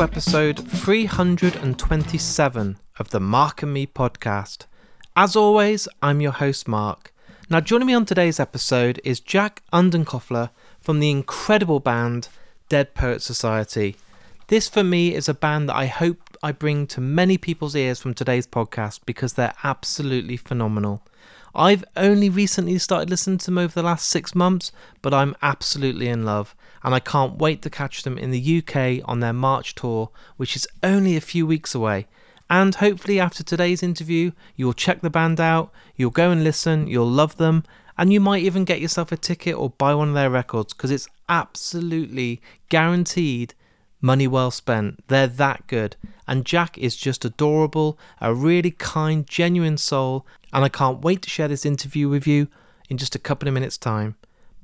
Episode 327 of the Mark and Me podcast. As always, I'm your host, Mark. Now, joining me on today's episode is Jack Underkofler from the incredible band Dead Poet Society. This, for me, is a band that I hope I bring to many people's ears from today's podcast because they're absolutely phenomenal. I've only recently started listening to them over the last six months, but I'm absolutely in love, and I can't wait to catch them in the UK on their March tour, which is only a few weeks away. And hopefully, after today's interview, you'll check the band out, you'll go and listen, you'll love them, and you might even get yourself a ticket or buy one of their records because it's absolutely guaranteed money well spent. They're that good. And Jack is just adorable, a really kind, genuine soul, and I can't wait to share this interview with you in just a couple of minutes' time.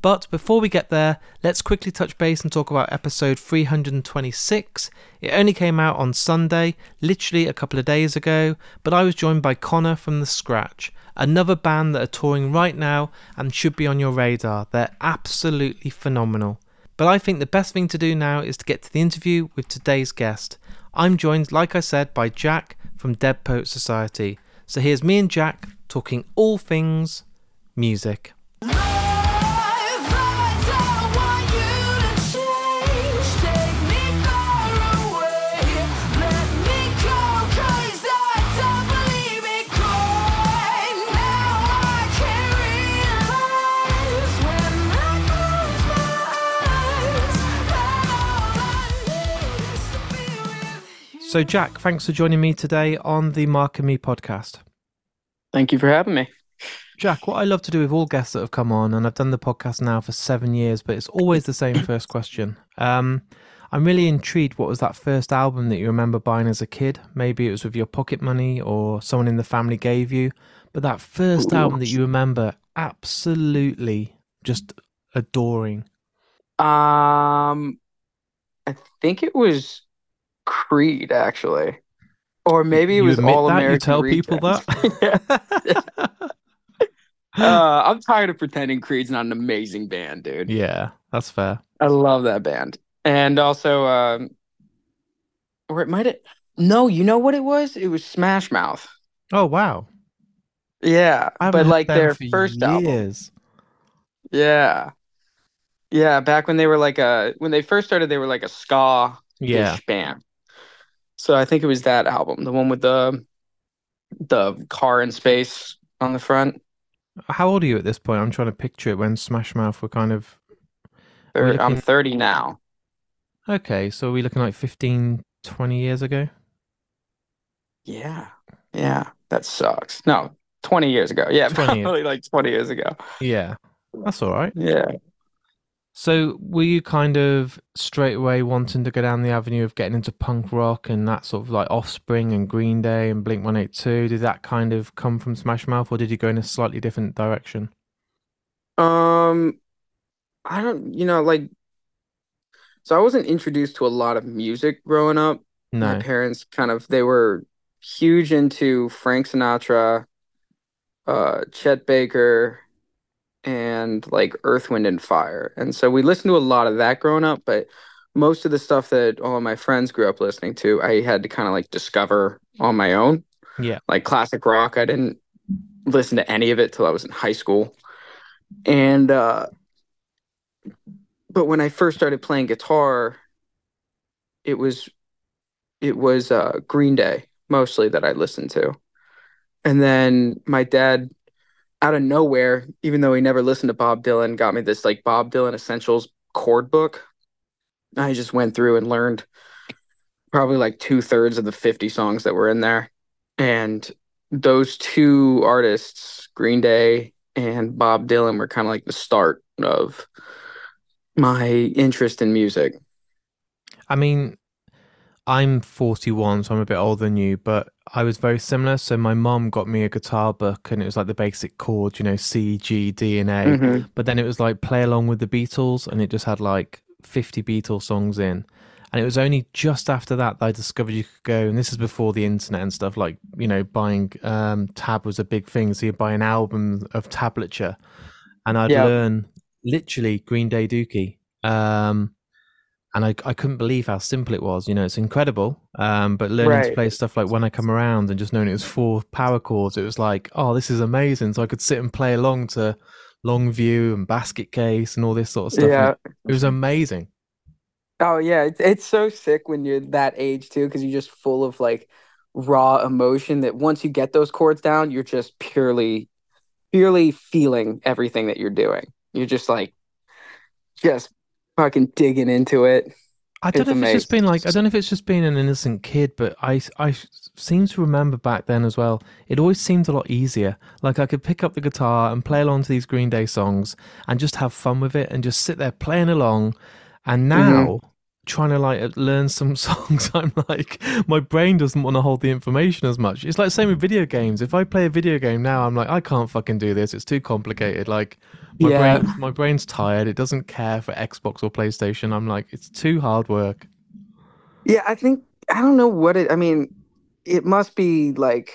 But before we get there, let's quickly touch base and talk about episode 326. It only came out on Sunday, literally a couple of days ago, but I was joined by Connor from The Scratch, another band that are touring right now and should be on your radar. They're absolutely phenomenal. But I think the best thing to do now is to get to the interview with today's guest. I'm joined, like I said, by Jack from Dead Poet Society. So here's me and Jack talking all things music. So, Jack, thanks for joining me today on the Mark and Me podcast. Thank you for having me. Jack, what I love to do with all guests that have come on, and I've done the podcast now for seven years, but it's always the same first question. Um, I'm really intrigued. What was that first album that you remember buying as a kid? Maybe it was with your pocket money or someone in the family gave you, but that first Ooh. album that you remember absolutely just adoring. Um, I think it was Creed, actually, or maybe it you was All that? American. You tell people that. uh, I'm tired of pretending Creed's not an amazing band, dude. Yeah, that's fair. I love that band, and also, um, or it might have. No, you know what it was? It was Smash Mouth. Oh wow. Yeah, but like their first years. album. Yeah. Yeah, back when they were like a when they first started, they were like a ska yeah band. So I think it was that album, the one with the the car in space on the front. How old are you at this point? I'm trying to picture it when Smash Mouth were kind of. looking... I'm 30 now. Okay, so are we looking like 15, 20 years ago? Yeah, yeah, that sucks. No, 20 years ago. Yeah, 20 probably years. like 20 years ago. Yeah, that's all right. Yeah. So, were you kind of straight away wanting to go down the avenue of getting into punk rock and that sort of like Offspring and Green Day and Blink 182? Did that kind of come from Smash Mouth or did you go in a slightly different direction? Um, I don't, you know, like, so I wasn't introduced to a lot of music growing up. No. My parents kind of, they were huge into Frank Sinatra, uh, Chet Baker, and like Earth, Wind, and Fire. And so we listened to a lot of that growing up, but most of the stuff that all of my friends grew up listening to, I had to kind of like discover on my own. Yeah. Like classic rock, I didn't listen to any of it till I was in high school. And uh but when I first started playing guitar, it was it was uh Green Day mostly that I listened to. And then my dad out of nowhere, even though he never listened to Bob Dylan, got me this like Bob Dylan Essentials chord book. I just went through and learned probably like two thirds of the 50 songs that were in there. And those two artists, Green Day and Bob Dylan, were kind of like the start of my interest in music. I mean, I'm 41, so I'm a bit older than you, but I was very similar. So my mom got me a guitar book, and it was like the basic chords, you know, C, G, D, and A. Mm-hmm. But then it was like play along with the Beatles, and it just had like 50 Beatles songs in. And it was only just after that that I discovered you could go, and this is before the internet and stuff. Like you know, buying um, tab was a big thing, so you buy an album of tablature, and I'd learn literally Green Day Dookie. Um, and I, I couldn't believe how simple it was. You know, it's incredible. Um, but learning to play stuff like When I Come Around and just knowing it was four power chords, it was like, oh, this is amazing. So I could sit and play along to Longview and Basket Case and all this sort of stuff. Yeah. it, it was amazing. Oh yeah, it's it's so sick when you're that age too, because you're just full of like raw emotion that once you get those chords down, you're just purely purely feeling everything that you're doing. You're just like just fucking digging into it. I don't It's know if it's just been like I don't know if it's just being an innocent kid, but I I seem to remember back then as well. It always seemed a lot easier. Like I could pick up the guitar and play along to these Green Day songs and just have fun with it and just sit there playing along. And hmm now trying to like learn some songs, I'm like my brain doesn't want to hold the information as much. It's like same with video games. If I play a video game now, I'm like I can't fucking do this. It's too complicated. Like my Yeah. brain my brain's tired. It doesn't care for Xbox or PlayStation. I'm like it's too hard work. Yeah, I think I don't know what it I mean, it must be like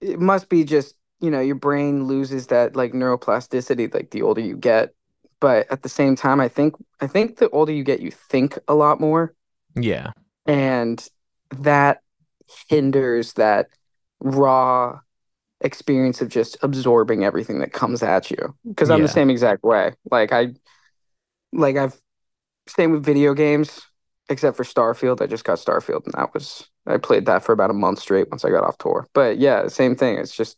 it must be just, you know, your brain loses that like neuroplasticity like the older you get. But at the same time, I think I think the older you get, you think a lot more. Yeah. and that hinders that raw experience of just absorbing everything that comes at you. Because I'm the same exact way. Like I like I've same with video games except for Starfield. I just got Starfield and that was I played that for about a month straight once I got off tour. But yeah same thing. It's just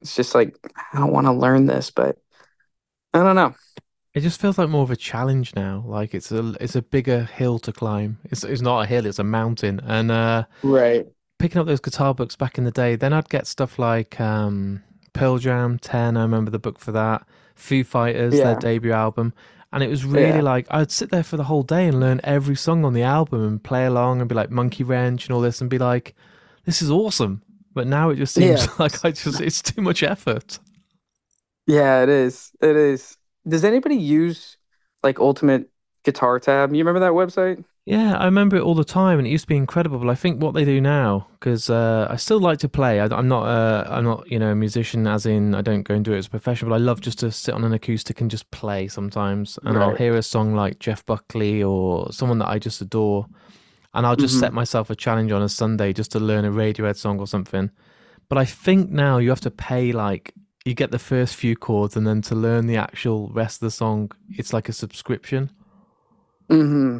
it's just like I don't want to learn this but I don't know It just feels like more of a challenge now. Like it's a it's a bigger hill to climb. It's it's not a hill, it's a mountain. And uh right picking up those guitar books back in the day, then I'd get stuff like um Pearl Jam 10, I remember the book for that. Foo Fighters, their debut album. And it was really yeah like I'd sit there for the whole day and learn every song on the album and play along and be like Monkey Wrench and all this and be like, this is awesome. But now it just seems yeah like I just it's too much effort. Yeah, it is. It is. Does anybody use like Ultimate Guitar Tab? You remember that website? Yeah, I remember it all the time, and it used to be incredible. But I think what they do now, because uh, I still like to play. I, I'm not, uh, I'm not, you know, a musician. As in, I don't go and do it as a profession. But I love just to sit on an acoustic and just play sometimes. And I'll hear a song like Jeff Buckley or someone that I just adore, and I'll just set hmm myself a challenge on a Sunday just to learn a Radiohead song or something. But I think now you have to pay like you get the first few chords, and then to learn the actual rest of the song, it's like a subscription. hmm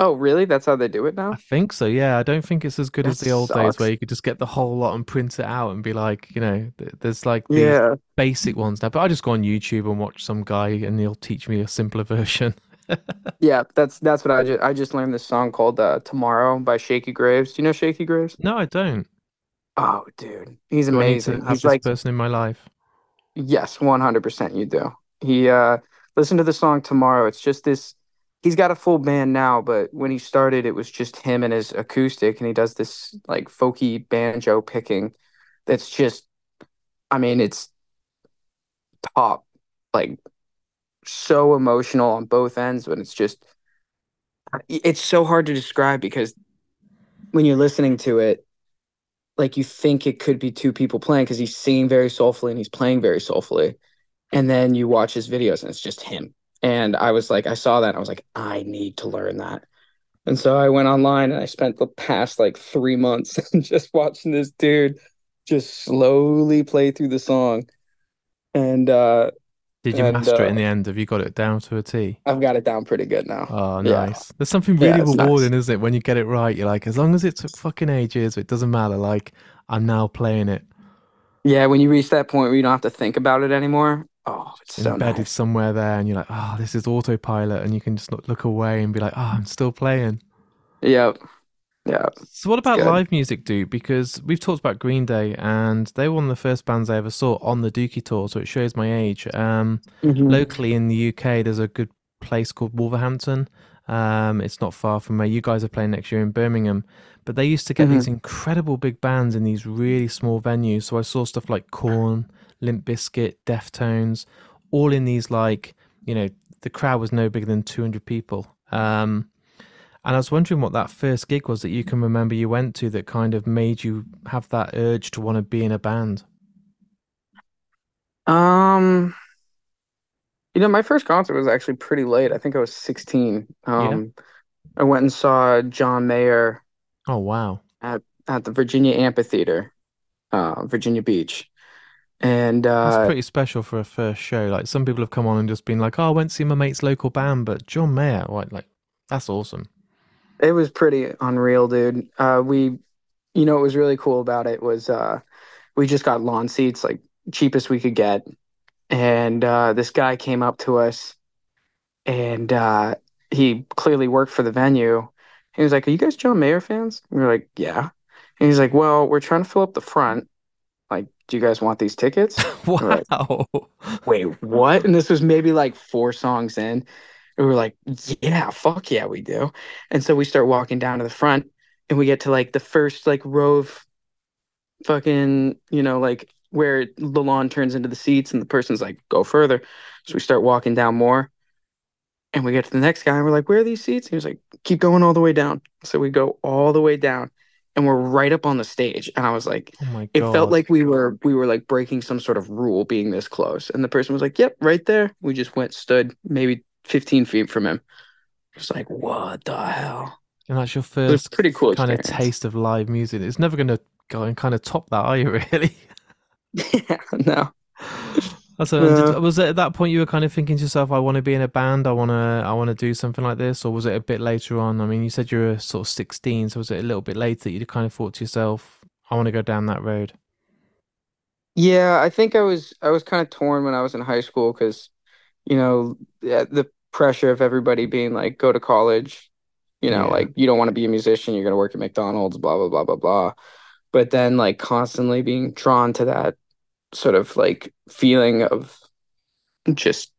Oh, really? That's how they do it now? I think so, yeah. I don't think it's as good That as the old days where you could just get the whole lot and print it out and be like, you know, th- there's like these Yeah. basic ones now. But I just go on YouTube and watch some guy and he'll teach me a simpler version. Yeah, that's that's what I just I just learned this song called uh, Tomorrow by Shakey Graves. Do you know Shakey Graves? No, I don't. Oh, dude. He's Do I need to amazing. have He's this like, person in my life? Yes, 100% you do. He uh listen to the song Tomorrow. It's just this he's got a full band now, but when he started it was just him and his acoustic and he does this like folky banjo picking that's just I mean, it's top like so emotional on both ends, but it's just it's so hard to describe because when you're listening to it, like you think it could be two people playing because he's singing very soulfully and he's playing very soulfully. And then you watch his videos and it's just him. And I was like, I saw that I was like, I need to learn that. And so I went online and I spent the past like three months just watching this dude just slowly play through the song. And uh Did you and master it in uh the end? Have you got it down to a T? I've got it down pretty good now. Oh, Yeah. nice. There's something Yeah, really nice. rewarding, isn't it? When you get it right, you're like, as long as it took fucking ages, it doesn't matter. Like, I'm now playing it. Yeah, when you reach that point where you don't have to think about it anymore. Oh, it's so embedded nice. somewhere there and you're like, oh, this is autopilot. And you can just look away and be like, oh, I'm still playing. Yep. Yeah. So, what about good. live music, dude? Because we've talked about Green Day and they were one of the first bands I ever saw on the Dookie tour. So, it shows my age. Um, Mhm. locally in the UK, there's a good place called Wolverhampton. Um, it's not far from where you guys are playing next year in Birmingham. But they used to get these Mhm. incredible big bands in these really small venues. So I saw stuff like Korn, Limp Bizkit, Deftones, all in these like, you know, the crowd was no bigger than 200 people. Um, and I was wondering what that first gig was that you can remember you went to that kind of made you have that urge to want to be in a band. Um, you know, my first concert was actually pretty late. I think I was 16. Yeah. Um, I went and saw John Mayer Oh wow. at at the Virginia Amphitheater, uh, Virginia Beach, and That's uh, pretty special for a first show. Like some people have come on and just been like, "Oh, I went to see my mate's local band," but John Mayer, like, like that's awesome. It was pretty unreal, dude. Uh, we, you know, what was really cool about it was uh, we just got lawn seats, like cheapest we could get, and uh, this guy came up to us and uh, he clearly worked for the venue. He was like, "Are you guys John Mayer fans?" We were like, "Yeah." And he's like, "Well, we're trying to fill up the front. Like, do you guys want these tickets?" We're like, Wow. "Wait, what?" And this was maybe like four songs in. And we were like, "Yeah, fuck yeah, we do." And so we start walking down to the front, and we get to like the first like row of fucking, you know, like where the lawn turns into the seats, and the person's like, "Go further." So we start walking down more. And we get to the next guy and we're like, where are these seats? He was like, keep going all the way down. So we go all the way down and we're right up on the stage. And I was like, Oh my it felt like we were we were like breaking some sort of rule being this close. And the person was like, Yep, right there. We just went, stood maybe 15 feet from him. It's like, what the hell? And that's your It was a first pretty cool kind of taste of live music. It's never going to go and kind of top that, are you? Really? Yeah, no. That's a, and was it at that point you were kind of thinking to yourself, "I want to be in a band. I want to. I want to do something like this," or was it a bit later on? I mean, you said you were sort of sixteen, so was it a little bit later that you kind of thought to yourself, "I want to go down that road"? Yeah, I think I was I was kind of torn when I was in high school because, you know, the, pressure of everybody being like, go to college, you know, Yeah. like you don't want to be a musician, you're gonna work at McDonald's, blah blah blah blah blah. But then like constantly being drawn to that sort of like feeling of just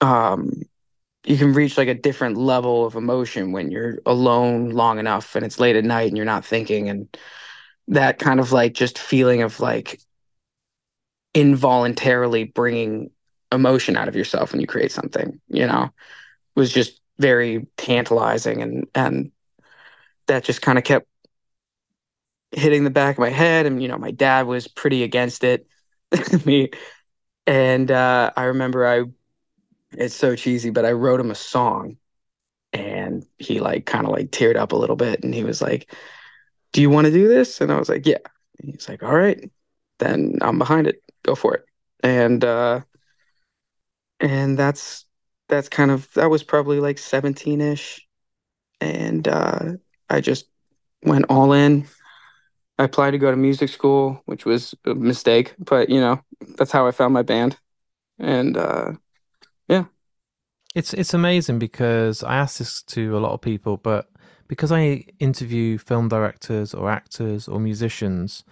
um you can reach like a different level of emotion when you're alone long enough and it's late at night and you're not thinking and that kind of like just feeling of like involuntarily bringing emotion out of yourself when you create something, you know, was just very tantalizing and and that just kind of kept hitting the back of my head and you know my dad was pretty against it. Me and uh I remember I it's so cheesy but I wrote him a song and he like kind of like teared up a little bit and he was like do you want to do this? And I was like yeah. He's like all right then I'm behind it. Go for it. And uh and that's that's kind of that was probably like 17ish and uh I just went all in. I applied to go to music school which was a mistake but you know that's how I found my band. And uh yeah. It's it's amazing because I ask this to a lot of people, but because I interview film directors or actors or musicians,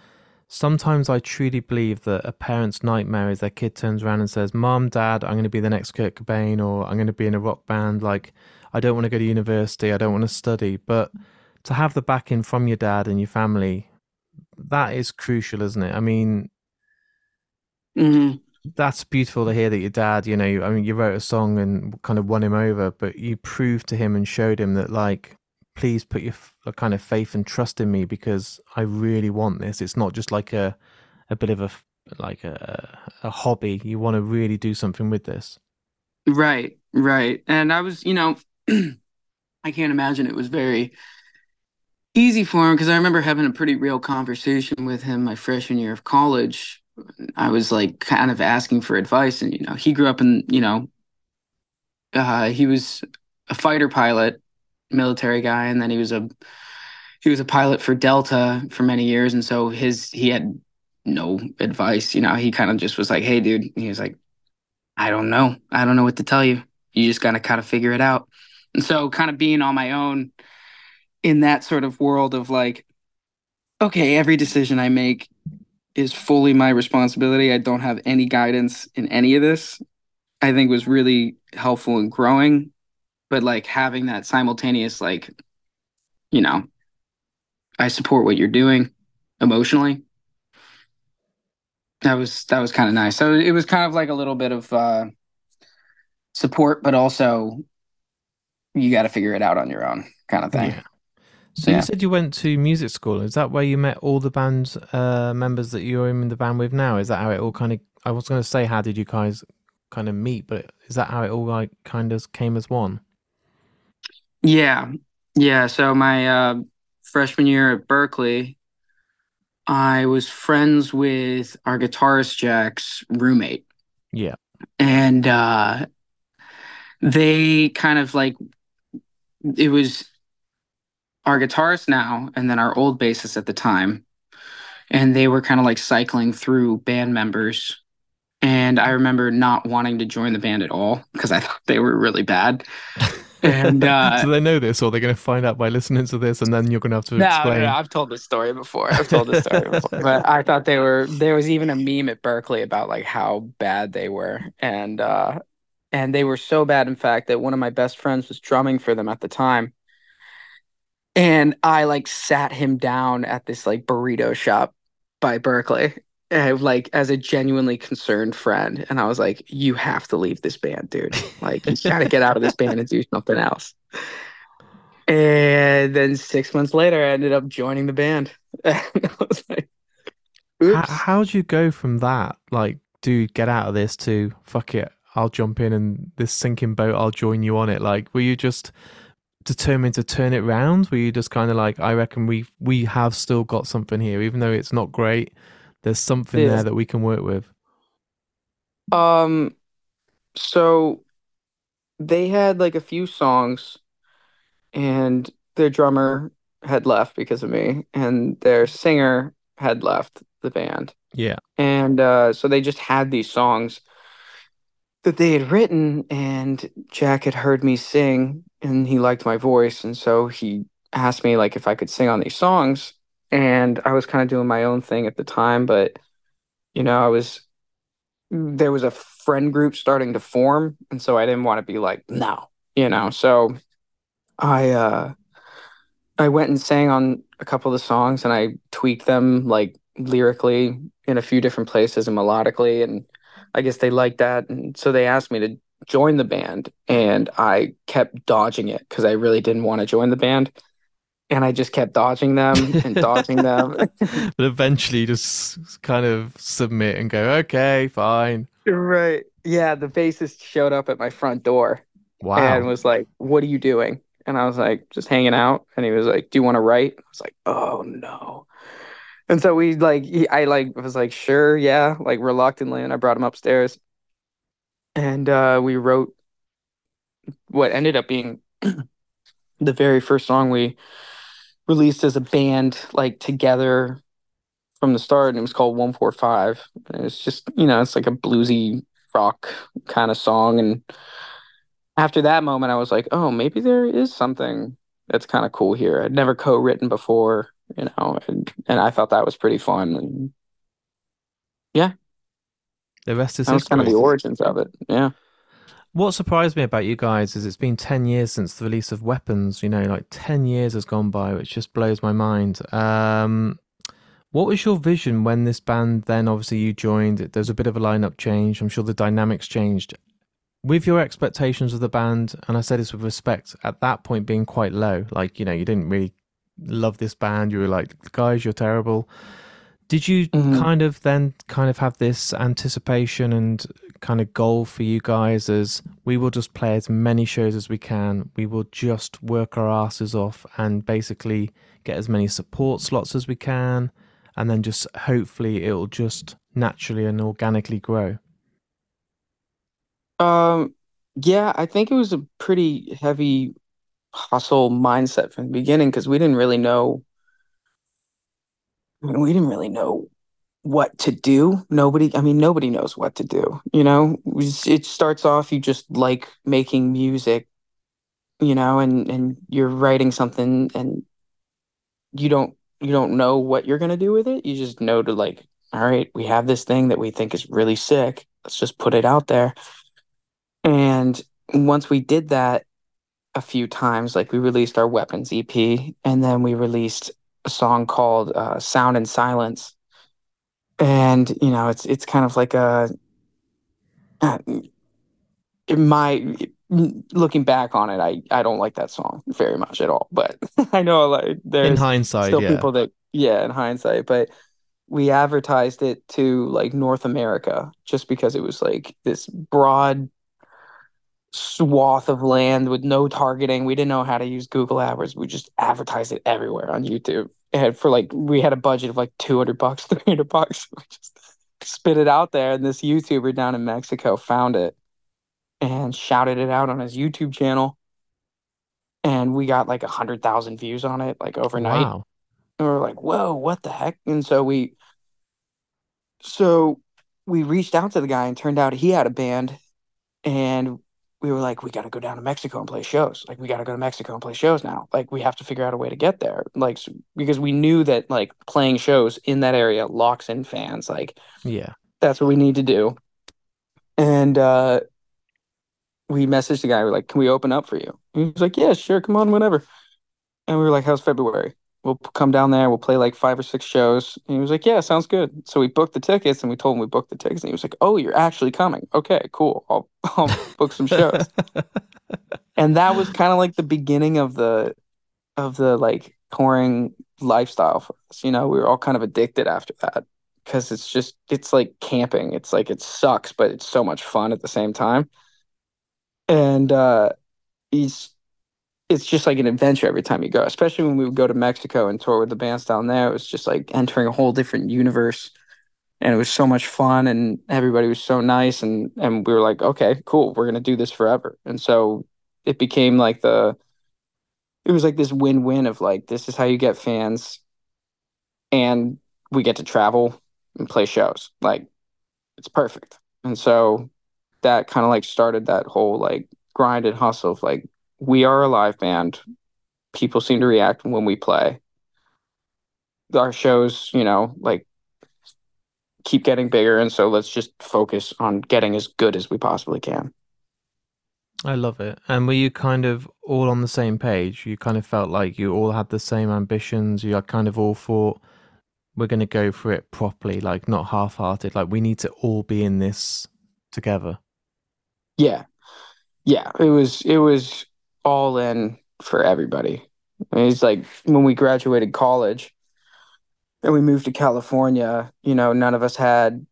sometimes I truly believe that a parent's nightmare is their kid turns around and says, "Mom, Dad, I'm going to be the next Kurt Cobain, or I'm going to be in a rock band. Like, I don't want to go to university. I don't want to study." But to have the backing from your dad and your family, that is crucial, isn't it? I mean, hmm that's beautiful to hear that your dad, you know, I mean, you wrote a song and kind of won him over, but you proved to him and showed him that, like, please put your kind of faith and trust in me because I really want this. It's not just like a, a bit of a, like a, a hobby. You want to really do something with this. right right and I was you know I can't imagine it was very easy for him because I remember having a pretty real conversation with him my freshman year of college. I was like kind of asking for advice, and you know, he grew up in you know, uh, he was a fighter pilot, military guy, and then he was a he was a pilot for Delta for many years, and so his he had no advice. You know, he kind of just was like, "Hey, dude," he was like, "I don't know, I don't know what to tell you. You just gotta kind of figure it out." And so, kind of being on my own in that sort of world of like, okay, every decision I make is fully my responsibility. I don't have any guidance in any of this. I think was really helpful in growing, but like having that simultaneous, like, you know, I support what you're doing emotionally. That was that was kind of nice. So it was kind of like a little bit of uh, support, but also you got to figure it out on your own, kind of thing. Yeah. So you said you went to music school. Is that where you met all the band uh, members that you're in the band with now? Is that how it all kind of? I was going to say, how did you guys kind of meet? But is that how it all like kind of came as one? Yeah. Yeah. So my uh, freshman year at Berklee, I was friends with our guitarist Jack's roommate. Yeah. And uh, they kind of like it was our guitarist now and then our old bassist at the time. And they were kind of like cycling through band members. And I remember not wanting to join the band at all because I thought they were really bad. And uh, so they know this, or they're going to find out by listening to this, and then you're going to have to no, explain. No, I've told this story before. I've told this story before, but I thought they were. There was even a meme at Berklee about like how bad they were, and uh, and they were so bad, in fact, that one of my best friends was drumming for them at the time, and I like sat him down at this like burrito shop by Berklee, like as a genuinely concerned friend and i was like you have to leave this band dude. Like you gotta get out of this band and do something else. And then six months later i ended up joining the band. I was like Oops. how do you go from that? Like dude get out of this to fuck it i'll jump in and this sinking boat i'll join you on it. Like were you just determined to turn it round? Were you just kind of like i reckon we we have still got something here even though it's not great there's something there that we can work with. Um, so they had like a few songs, and their drummer had left because of me, and their singer had left the band. Yeah. And uh, so they just had these songs that they had written, and Jack had heard me sing, and he liked my voice, and so he asked me like if I could sing on these songs, and I was kind of doing my own thing at the time, but you know, I was there was a friend group starting to form, and so I didn't want to be like, no, you know. So I uh I went and sang on a couple of the songs and I tweaked them like lyrically in a few different places and melodically and I guess they liked that and so they asked me to join the band and I kept dodging it because I really didn't want to join the band and I just kept dodging them and dodging them. but eventually, just kind of submit and go, okay, fine. Right. Yeah. The bassist showed up at my front door. Wow. And was like, "What are you doing?" And I was like, "Just hanging out." And he was like, "Do you want to write?" I was like, "Oh no." And so we like, he, I like was like, "Sure, yeah." Like reluctantly, and I brought him upstairs, and uh, we wrote what ended up being the very first song we released as a band, like together from the start, and it was called 145. And it's just, you know, it's like a bluesy rock kind of song. And after that moment, I was like, oh, maybe there is something that's kind of cool here. I'd never co written before, you know, and, and I thought that was pretty fun. And yeah. The rest is that was kind of the origins of it. Yeah. What surprised me about you guys is it's been 10 years since the release of Weapons. You know, like 10 years has gone by, which just blows my mind. Um, what was your vision when this band then obviously you joined? There's a bit of a lineup change. I'm sure the dynamics changed. With your expectations of the band, and I say this with respect, at that point being quite low, like, you know, you didn't really love this band. You were like, guys, you're terrible. Did you mm-hmm. kind of then kind of have this anticipation and kind of goal for you guys as we will just play as many shows as we can. We will just work our asses off and basically get as many support slots as we can. And then just hopefully it'll just naturally and organically grow. Um, yeah, I think it was a pretty heavy hustle mindset from the beginning because we didn't really know. We didn't really know what to do. Nobody, I mean, nobody knows what to do. You know, it starts off you just like making music, you know, and and you're writing something, and you don't you don't know what you're gonna do with it. You just know to like, all right, we have this thing that we think is really sick. Let's just put it out there. And once we did that a few times, like we released our Weapons EP, and then we released a song called uh, Sound and Silence and you know it's it's kind of like a uh, my looking back on it i i don't like that song very much at all but i know like there's in hindsight still yeah. people that yeah in hindsight but we advertised it to like north america just because it was like this broad swath of land with no targeting. We didn't know how to use Google AdWords. We just advertised it everywhere on YouTube. And for like, we had a budget of like 200 bucks, 300 bucks. We just spit it out there. And this YouTuber down in Mexico found it and shouted it out on his YouTube channel. And we got like a hundred thousand views on it, like overnight. Wow. And we are like, whoa, what the heck? And so we, so we reached out to the guy and turned out he had a band and we were like, we got to go down to Mexico and play shows. Like, we got to go to Mexico and play shows now. Like, we have to figure out a way to get there. Like, because we knew that like playing shows in that area locks in fans. Like, Yeah. that's what we need to do. And uh, we messaged the guy. We're like, can we open up for you? He was like, yeah, sure, come on, whenever. And we were like, how's February? We'll come down there. We'll play like five or six shows. And he was like, yeah, sounds good. So we booked the tickets and we told him we booked the tickets. And he was like, oh, you're actually coming. Okay, cool. I'll, I'll book some shows. and that was kind of like the beginning of the of the like touring lifestyle for us. You know, we were all kind of addicted after that because it's just it's like camping. It's like it sucks, but it's so much fun at the same time. And uh he's it's just like an adventure every time you go, especially when we would go to Mexico and tour with the bands down there. It was just like entering a whole different universe. And it was so much fun and everybody was so nice and and we were like, okay, cool, we're gonna do this forever. And so it became like the it was like this win-win of like this is how you get fans and we get to travel and play shows. Like it's perfect. And so that kind of like started that whole like grind and hustle of like we are a live band. People seem to react when we play. Our shows, you know, like keep getting bigger and so let's just focus on getting as good as we possibly can. I love it. And were you kind of all on the same page? You kind of felt like you all had the same ambitions. You kind of all thought we're going to go for it properly, like not half-hearted. Like we need to all be in this together. Yeah. Yeah, it was it was all in for everybody. I mean, it's like when we graduated college and we moved to California, you know, none of us had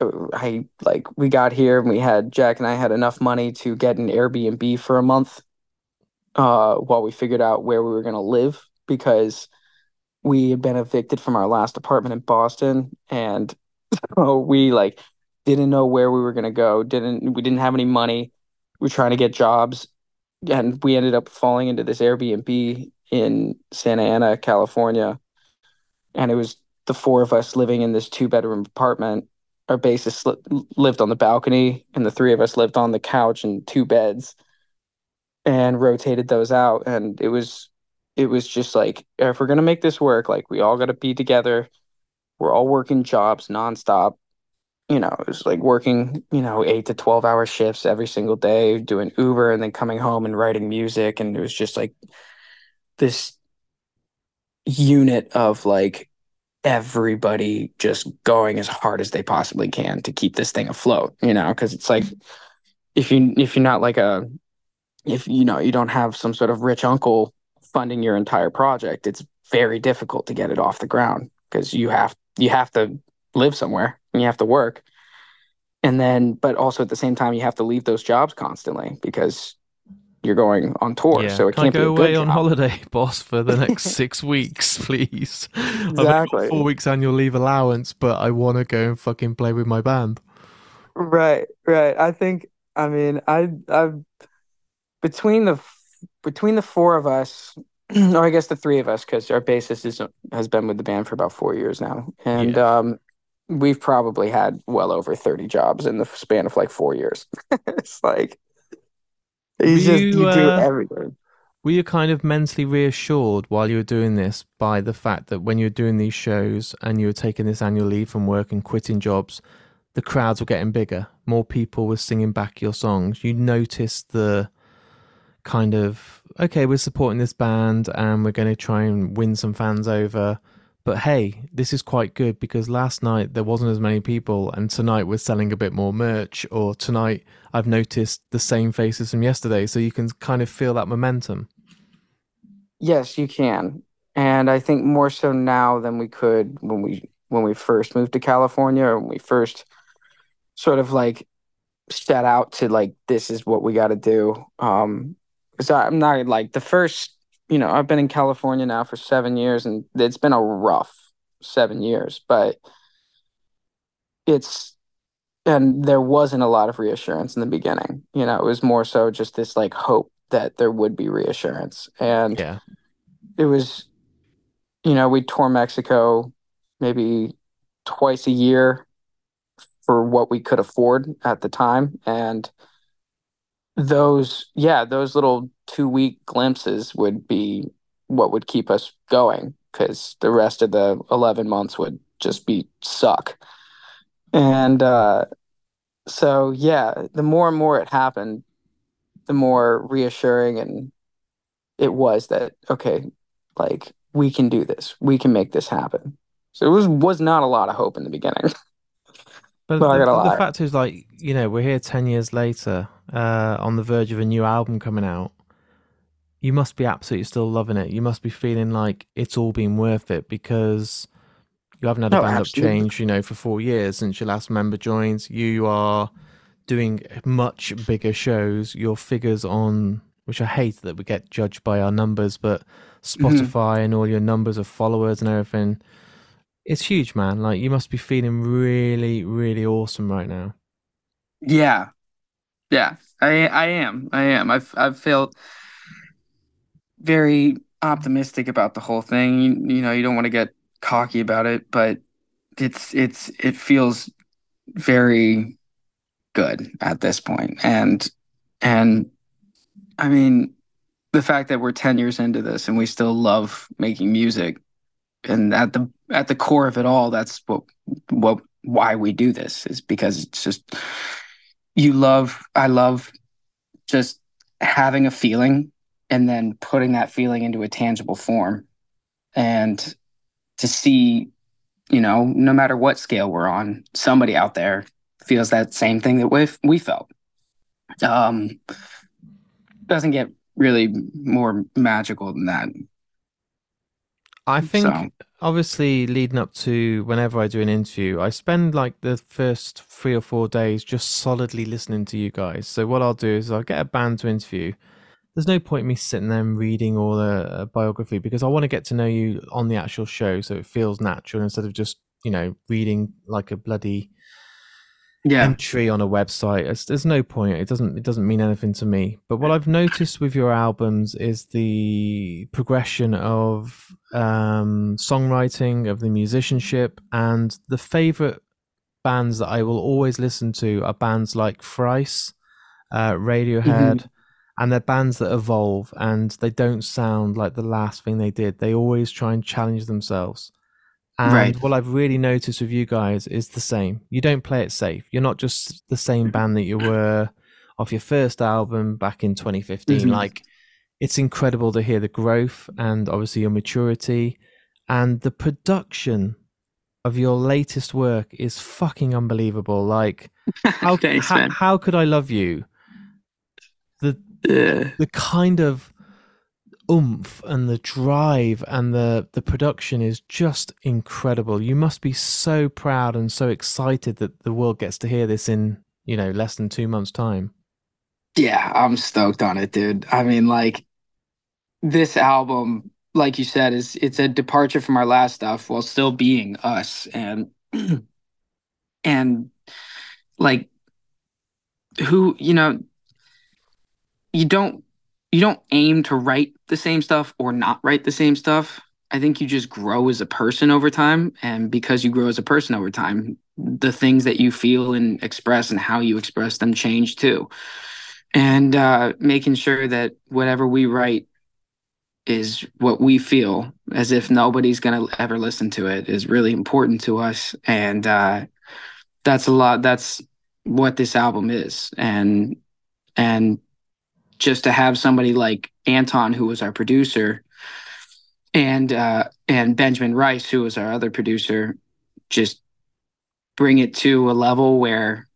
I like we got here and we had Jack and I had enough money to get an Airbnb for a month uh while we figured out where we were going to live because we had been evicted from our last apartment in Boston and so we like didn't know where we were going to go didn't we didn't have any money we were trying to get jobs and we ended up falling into this Airbnb in Santa Ana California. And it was the four of us living in this two bedroom apartment. Our bassist li- lived on the balcony and the three of us lived on the couch in two beds and rotated those out. And it was it was just like if we're gonna make this work like we all gotta be together. We're all working jobs nonstop you know it was like working you know eight to 12 hour shifts every single day doing uber and then coming home and writing music. And it was just like this unit of like everybody just going as hard as they possibly can to keep this thing afloat you know? Because it's like if you if you're not like a if you know you don't have some sort of rich uncle funding your entire project it's very difficult to get it off the ground because you have you have to live somewhere and you have to work and then but also at the same time you have to leave those jobs constantly because you're going on tour Yeah. so it Can can't be go away on job. holiday, boss, for the next six weeks, please? Exactly. four weeks annual leave allowance, but I want to go and fucking play with my band. Right, right. I think I mean I I've between the between the four of us, or I guess the three of us, because our bassist is has been with the band for about four years now, and um, we've probably had well over thirty jobs in the span of like four years. it's like you just you, you do uh, everything. Were you kind of mentally reassured while you were doing this by the fact that when you were doing these shows and you were taking this annual leave from work and quitting jobs, the crowds were getting bigger? More people were singing back your songs. You noticed the kind of, okay, we're supporting this band and we're going to try and win some fans over. But hey, this is quite good because last night there wasn't as many people, and tonight we're selling a bit more merch. Or tonight I've noticed the same faces from yesterday, so you can kind of feel that momentum. Yes, you can, and I think more so now than we could when we when we first moved to California or when we first sort of like set out to like this is what we got to do. Um, because I'm not like the first. You know, I've been in California now for seven years, and it's been a rough seven years, but it's and there wasn't a lot of reassurance in the beginning. You know, it was more so just this like hope that there would be reassurance, and Yeah. it was, you know, we tour Mexico maybe twice a year for what we could afford at the time, and those, yeah, those little two week glimpses would be what would keep us going because the rest of the 11 months would just be suck. And uh, so, yeah, the more and more it happened, the more reassuring and it was that, okay, like we can do this, we can make this happen. So it was was not a lot of hope in the beginning. But Not the, the fact is, like, you know, we're here 10 years later, uh, on the verge of a new album coming out. You must be absolutely still loving it. You must be feeling like it's all been worth it because you haven't had a No, band up change, you know, for four years since your last member joins. You are doing much bigger shows. Your figures on, which I hate that we get judged by our numbers, but Spotify and all your numbers of followers and everything. It's huge, man. Like, you must be feeling really, really awesome right now. Yeah, yeah, I I am. I am. I've I've felt very optimistic about the whole thing. You, you know, you don't want to get cocky about it, but it's it's it feels very good at this point. And and I mean, the fact that we're 10 years into this and we still love making music and at the at the core of it all, that's what what why we do this is because it's just you love I love just having a feeling and then putting that feeling into a tangible form. And to see you know no matter what scale we're on somebody out there feels that same thing that we we felt. Um doesn't get really more magical than that. I think So- obviously leading up to whenever I do an interview, I spend like the first three or four days just solidly listening to you guys. So what I'll do is I'll get a band to interview. There's no point in me sitting there and reading all the a biography because I want to get to know you on the actual show so it feels natural instead of just, you know, reading like a bloody yeah entry on a website. It's, there's no point. It doesn't. It doesn't mean anything to me. But what I've noticed with your albums is the progression of um, songwriting, of the musicianship, and the favorite bands that I will always listen to are bands like Thrice, uh, Radiohead. And they're bands that evolve and they don't sound like the last thing they did. They always try and challenge themselves. And Right. what I've really noticed with you guys is the same. You don't play it safe. You're not just the same band that you were off your first album back in 2015. Mhm. Like, it's incredible to hear the growth and obviously your maturity and the production of your latest work is fucking unbelievable. Like, how, thanks how, how could I love you? The yeah the kind of oomph and the drive and the the production is just incredible. You must be so proud and so excited that the world gets to hear this in, you know, less than 2 months time. Yeah, I'm stoked on it, dude. I mean, like this album, like you said, is it's a departure from our last stuff while still being us and and like who, you know, you don't you don't aim to write the same stuff or not write the same stuff. I think you just grow as a person over time. And because you grow as a person over time, the things that you feel and express and how you express them change too. And uh, making sure that whatever we write is what we feel as if nobody's going to ever listen to it is really important to us. And uh, that's a lot that's what this album is. And and just to have somebody like anton who was our producer and uh, and benjamin rice who was our other producer just bring it to a level where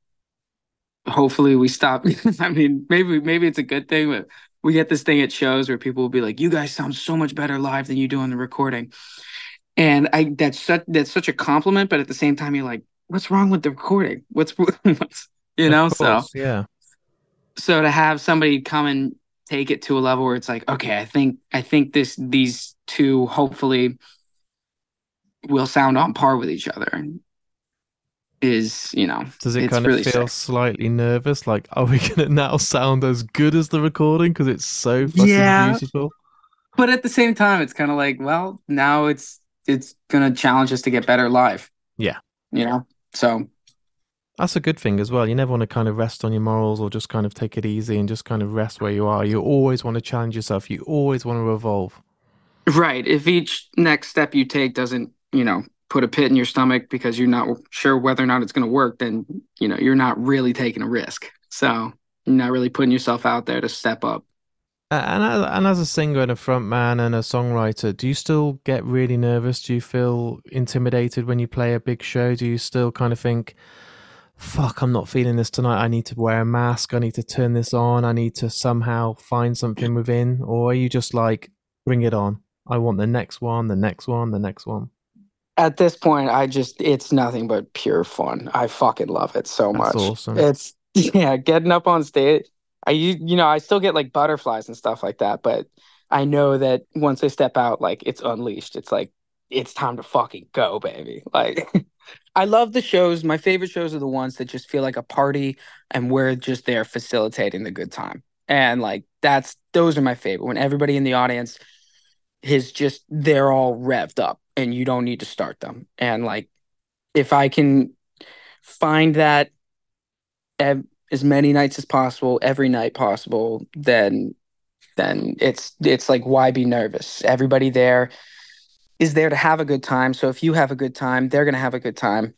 hopefully we stop i mean maybe maybe it's a good thing but we get this thing at shows where people will be like you guys sound so much better live than you do on the recording and i that's such that's such a compliment but at the same time you're like what's wrong with the recording what's what's you know. Course, so yeah. So to have somebody come and take it to a level where it's like, okay, I think I think this these two hopefully will sound on par with each other is you know does it kind of really feel sick. slightly nervous? Like are we gonna now sound as good as the recording? Because it's so fucking yeah. beautiful. But at the same time it's kind of like well now it's it's gonna challenge us to get better live yeah. You know? So that's a good thing as well you never want to kind of rest on your morals or just kind of take it easy and just kind of rest where you are you always want to challenge yourself you always want to evolve right if each next step you take doesn't you know put a pit in your stomach because you're not sure whether or not it's going to work, then you know you're not really taking a risk. So you're not really putting yourself out there to step up. And as, and as a singer and a frontman and a songwriter, do you still get really nervous? Do you feel intimidated when you play a big show? Do you still kind of think, "Fuck, I'm not feeling this tonight. I need to wear a mask. I need to turn this on. I need to somehow find something within"? Or are you just like, "Bring it on. I want the next one, the next one, the next one." at this point, I just it's nothing but pure fun. I fucking love it so That's much. Awesome. It's yeah, getting up on stage. I you you know I still get like butterflies and stuff like that, but I know that once I step out, like it's unleashed. It's like it's time to fucking go, baby. Like I love the shows. My favorite shows are the ones that just feel like a party and we're just there facilitating the good time. And like that's those are my favorite. When everybody in the audience is just they're all revved up and you don't need to start them. And like, if I can find that ev- as many nights as possible, every night possible, then then it's it's like why be nervous? Everybody there is there to have a good time. So if you have a good time, they're gonna have a good time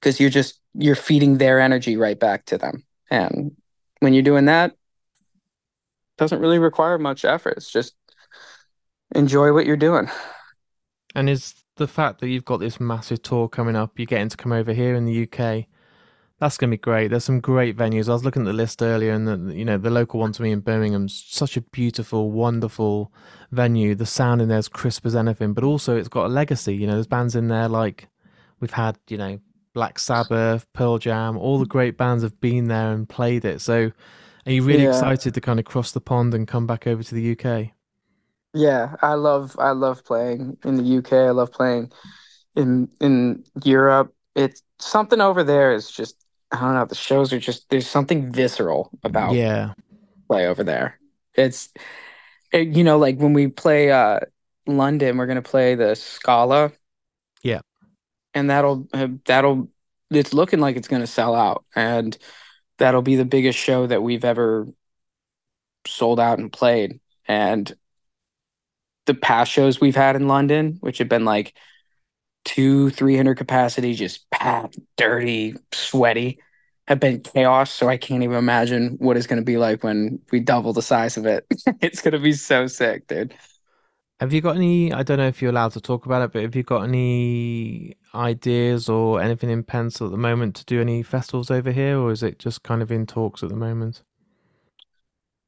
because you're just you're feeding their energy right back to them. And when you're doing that, doesn't really require much effort. It's just enjoy what you're doing. And is the fact that you've got this massive tour coming up, you're getting to come over here in the UK, that's going to be great. There's some great venues. I was looking at the list earlier, and the, you know the local one to me in Birmingham's such a beautiful, wonderful venue. The sound in there is crisp as anything, but also it's got a legacy. You know, there's bands in there like we've had, you know, Black Sabbath, Pearl Jam, all the great bands have been there and played it. So, are you really yeah. excited to kind of cross the pond and come back over to the UK? Yeah, I love I love playing in the UK. I love playing in in Europe. It's something over there is just I don't know. The shows are just there's something visceral about yeah play over there. It's it, you know like when we play uh London, we're gonna play the Scala. Yeah, and that'll that'll it's looking like it's gonna sell out, and that'll be the biggest show that we've ever sold out and played. And the past shows we've had in London, which have been like two, 300 capacity, just packed, dirty, sweaty, have been chaos. So I can't even imagine what it's going to be like when we double the size of it. it's going to be so sick, dude. Have you got any? I don't know if you're allowed to talk about it, but have you got any ideas or anything in pencil at the moment to do any festivals over here, or is it just kind of in talks at the moment?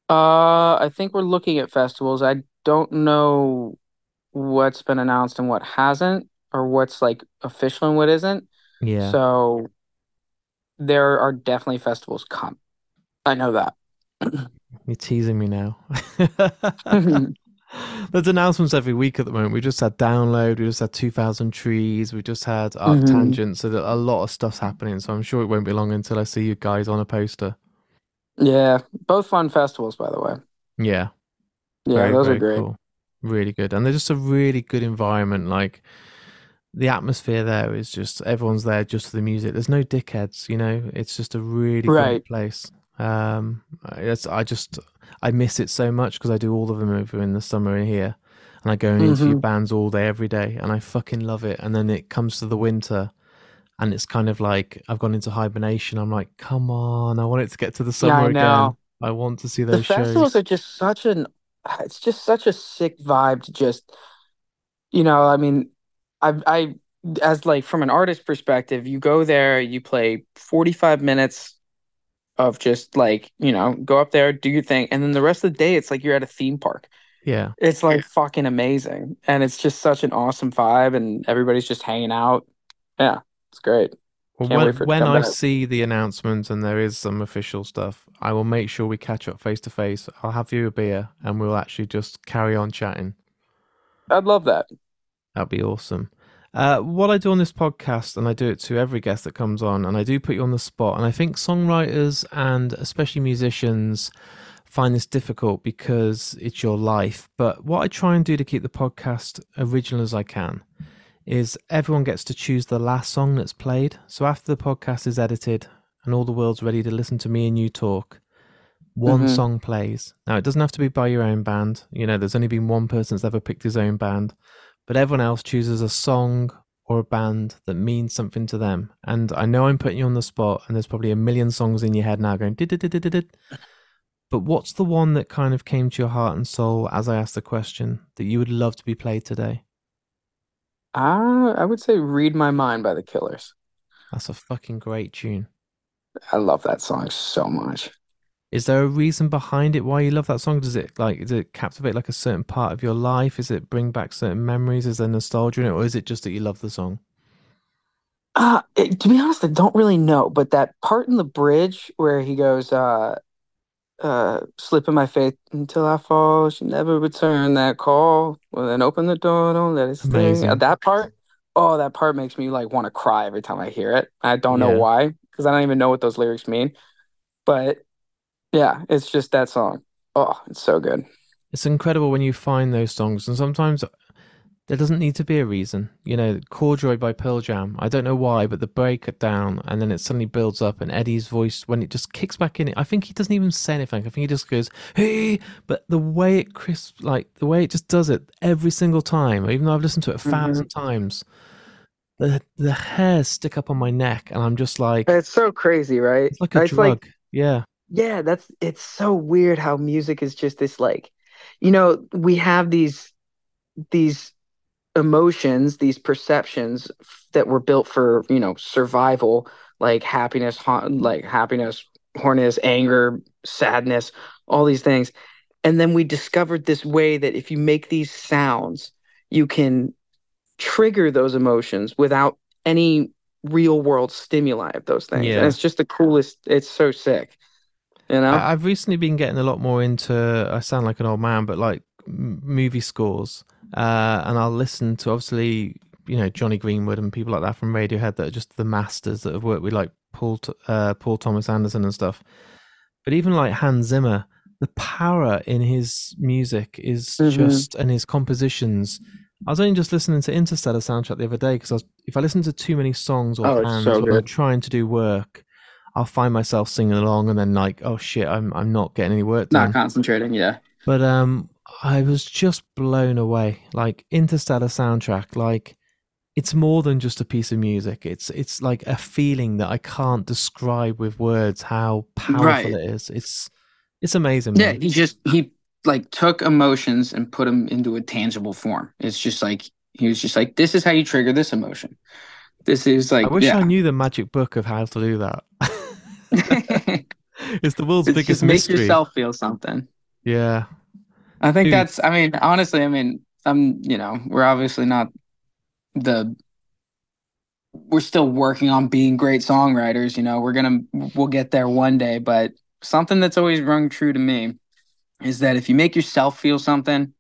Uh, I think we're looking at festivals. I don't know what's been announced and what hasn't, or what's like official and what isn't. Yeah. So there are definitely festivals come. I know that. You're teasing me now. There's announcements every week at the moment. We just had Download. We just had 2,000 trees. We just had arc mm-hmm. tangent. So a lot of stuff's happening. So I'm sure it won't be long until I see you guys on a poster. Yeah, both fun festivals, by the way. Yeah, yeah, very, those very are great. Cool. Really good. And they're just a really good environment. Like the atmosphere there is just everyone's there just for the music. There's no dickheads, you know. It's just a really right. great place. Um, it's I just I miss it so much because I do all of them over in the summer in here, and I go and interview mm-hmm. bands all day every day, and I fucking love it. And then it comes to the winter, and it's kind of like I've gone into hibernation. I'm like, come on, I want it to get to the summer yeah, again. I want to see those the festivals shows. are just such an it's just such a sick vibe to just you know i mean i i as like from an artist perspective you go there you play 45 minutes of just like you know go up there do your thing and then the rest of the day it's like you're at a theme park yeah it's like fucking amazing and it's just such an awesome vibe and everybody's just hanging out yeah it's great Well, when, wait for it to when I back. see the announcement and there is some official stuff, I will make sure we catch up face to face. I'll have you a beer and we'll actually just carry on chatting. I'd love that. That'd be awesome. Uh, what I do on this podcast, and I do it to every guest that comes on, and I do put you on the spot. And I think songwriters and especially musicians find this difficult because it's your life. But what I try and do to keep the podcast original as I can is everyone gets to choose the last song that's played. So after the podcast is edited and all the world's ready to listen to me and you talk, one Mhm. song plays. Now, it doesn't have to be by your own band. You know, there's only been one person that's ever picked his own band, but everyone else chooses a song or a band that means something to them. And I know I'm putting you on the spot, and there's probably a million songs in your head now going did did did did did. But what's the one that kind of came to your heart and soul as I asked the question that you would love to be played today? Uh, I would say Read My Mind by the Killers. That's a fucking great tune. I love that song so much. Is there a reason behind it why you love that song? Does it like does it captivate like a certain part of your life? Is it bring back certain memories? Is there nostalgia in it, or is it just that you love the song? Uh, it- to be honest, I don't really know, but that part in the bridge where he goes, uh, uh, slip in my faith until I fall, she never return that call. Well, then open the door, don't let it sting. Amazing. Uh, that part, oh, that part makes me like want to cry every time I hear it. I don't know why, because I don't even know what those lyrics mean. But yeah, it's just that song. Oh, it's so good. It's incredible when you find those songs, and sometimes there doesn't need to be a reason. You know, Corduroy by Pearl Jam. I don't know why, but the break it down, and then it suddenly builds up, and Eddie's voice when it just kicks back in. I think he doesn't even say anything. I think he just goes, "Hey!" But the way it crisp, like the way it just does it every single time, even though I've listened to it a mm-hmm. 1000 times, the the hairs stick up on my neck, and I'm just like, It's so crazy, right? it's like a It's drug. yeah, Yeah, that's it's so weird how music is just this like, you know, we have these these emotions, these perceptions that were built for, you know, survival, like happiness, ha- like happiness, horniness, anger, sadness, all these things. And then we discovered this way that if you make these sounds, you can trigger those emotions without any real world stimuli of those things. Yeah. And it's just the coolest, it's so sick. You know? I, I've recently been getting a lot more into. I sound like an old man, but like m- movie scores, uh, and I'll listen to obviously you know Jonny Greenwood and people like that from Radiohead that are just the masters that have worked with like Paul uh, Paul Thomas Anderson and stuff. But even like Hans Zimmer, the power in his music is Mhm. just and his compositions. I was only just listening to Interstellar soundtrack the other day because if I listen to too many songs or Oh, bands so when I'm trying to do work, I'll find myself singing along and then like, oh shit, I'm I'm not getting any work done. Not concentrating, yeah. But um, I was just blown away. Like Interstellar soundtrack, like it's more than just a piece of music. It's it's like a feeling that I can't describe with words how powerful Right. it is. It's it's amazing. Yeah, man. he just he like took emotions and put them into a tangible form. It's just like he was just like, this is how you trigger this emotion. This is like, I wish yeah. I knew the magic book of how to do that. it's the world's It's biggest just make mystery. yourself feel something. Yeah, I think Dude. that's. I mean, honestly, I mean, I'm. You know, we're obviously not the. We're still working on being great songwriters. You know, we're gonna we'll get there one day. But something that's always rung true to me is that if you make yourself feel something,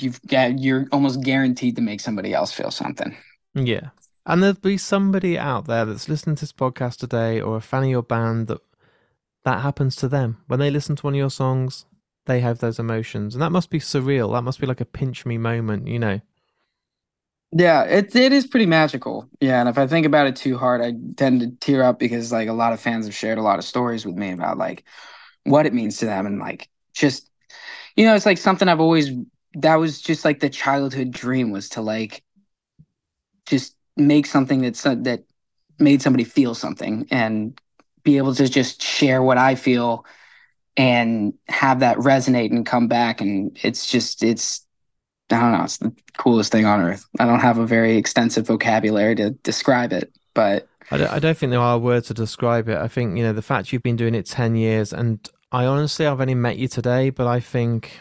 you've got you're almost guaranteed to make somebody else feel something. yeah. And there'll be somebody out there that's listening to this podcast today, or a fan of your band that that happens to them when they listen to one of your songs. They have those emotions, and that must be surreal. That must be like a pinch me moment, you know. Yeah, it it is pretty magical. Yeah, and if I think about it too hard, I tend to tear up because like a lot of fans have shared a lot of stories with me about like what it means to them and like just you know, it's like something I've always that was just like the childhood dream was to like just make something that's uh, that made somebody feel something and be able to just share what I feel and have that resonate and come back and it's just it's I don't know, it's the coolest thing on earth. I don't have a very extensive vocabulary to describe it, but I don't, I don't think there are words to describe it. I think you know the fact you've been doing it ten years, and I honestly I've only met you today, but I think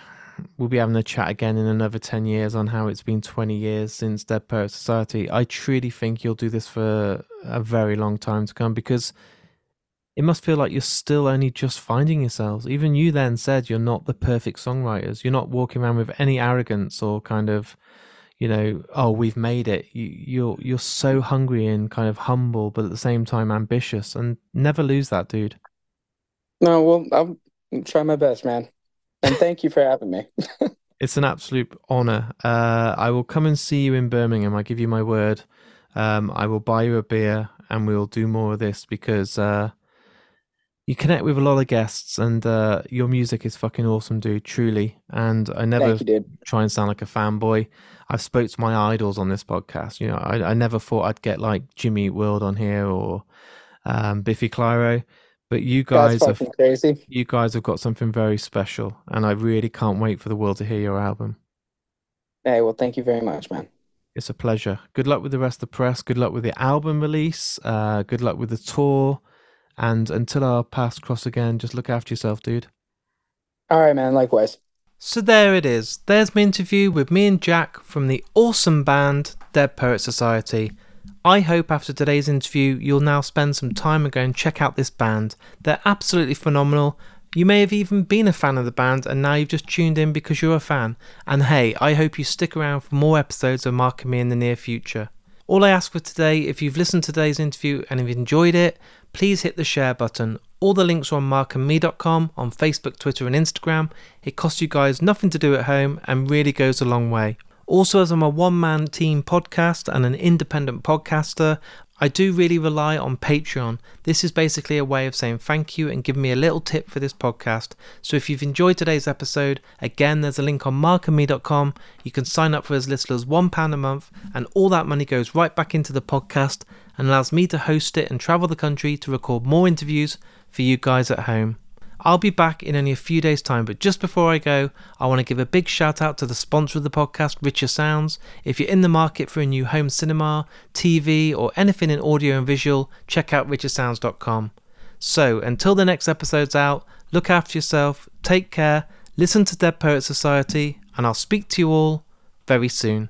we'll be having a chat again in another 10 years on how it's been 20 years since Dead Poet Society. I truly think you'll do this for a very long time to come because it must feel like you're still only just finding yourselves. Even you then said you're not the perfect songwriters. You're not walking around with any arrogance or kind of, you know, oh, we've made it. You, you're you're so hungry and kind of humble, but at the same time ambitious, and never lose that, dude. No, well, I'll try my best, man. And thank you for having me. it's an absolute honor. Uh, I will come and see you in Birmingham. I give you my word. Um, I will buy you a beer and we'll do more of this because uh, you connect with a lot of guests and uh, your music is fucking awesome, dude. Truly. And I never you, try and sound like a fanboy. I've spoke to my idols on this podcast. You know, I, I never thought I'd get like Jimmy World on here or um, Biffy Clyro. But you guys have crazy. You guys have got something very special, and I really can't wait for the world to hear your album. Hey, well, thank you very much, man. It's a pleasure. Good luck with the rest of the press. Good luck with the album release. Uh, good luck with the tour. And until our paths cross again, just look after yourself, dude. All right, man. Likewise. So there it is. There's my interview with me and Jack from the awesome band Dead Poet Society. I hope after today's interview you'll now spend some time and go and check out this band. They're absolutely phenomenal. You may have even been a fan of the band and now you've just tuned in because you're a fan. And hey, I hope you stick around for more episodes of Mark and Me in the near future. All I ask for today, if you've listened to today's interview and have enjoyed it, please hit the share button. All the links are on markandme.com, on Facebook, Twitter, and Instagram. It costs you guys nothing to do at home and really goes a long way. Also, as I'm a one man team podcast and an independent podcaster, I do really rely on Patreon. This is basically a way of saying thank you and giving me a little tip for this podcast. So if you've enjoyed today's episode, again, there's a link on markandme.com. You can sign up for as little as £1 a month, and all that money goes right back into the podcast and allows me to host it and travel the country to record more interviews for you guys at home. I'll be back in only a few days' time, but just before I go, I want to give a big shout out to the sponsor of the podcast, Richer Sounds. If you're in the market for a new home cinema, TV, or anything in audio and visual, check out richersounds.com. So, until the next episode's out, look after yourself, take care, listen to Dead Poet Society, and I'll speak to you all very soon.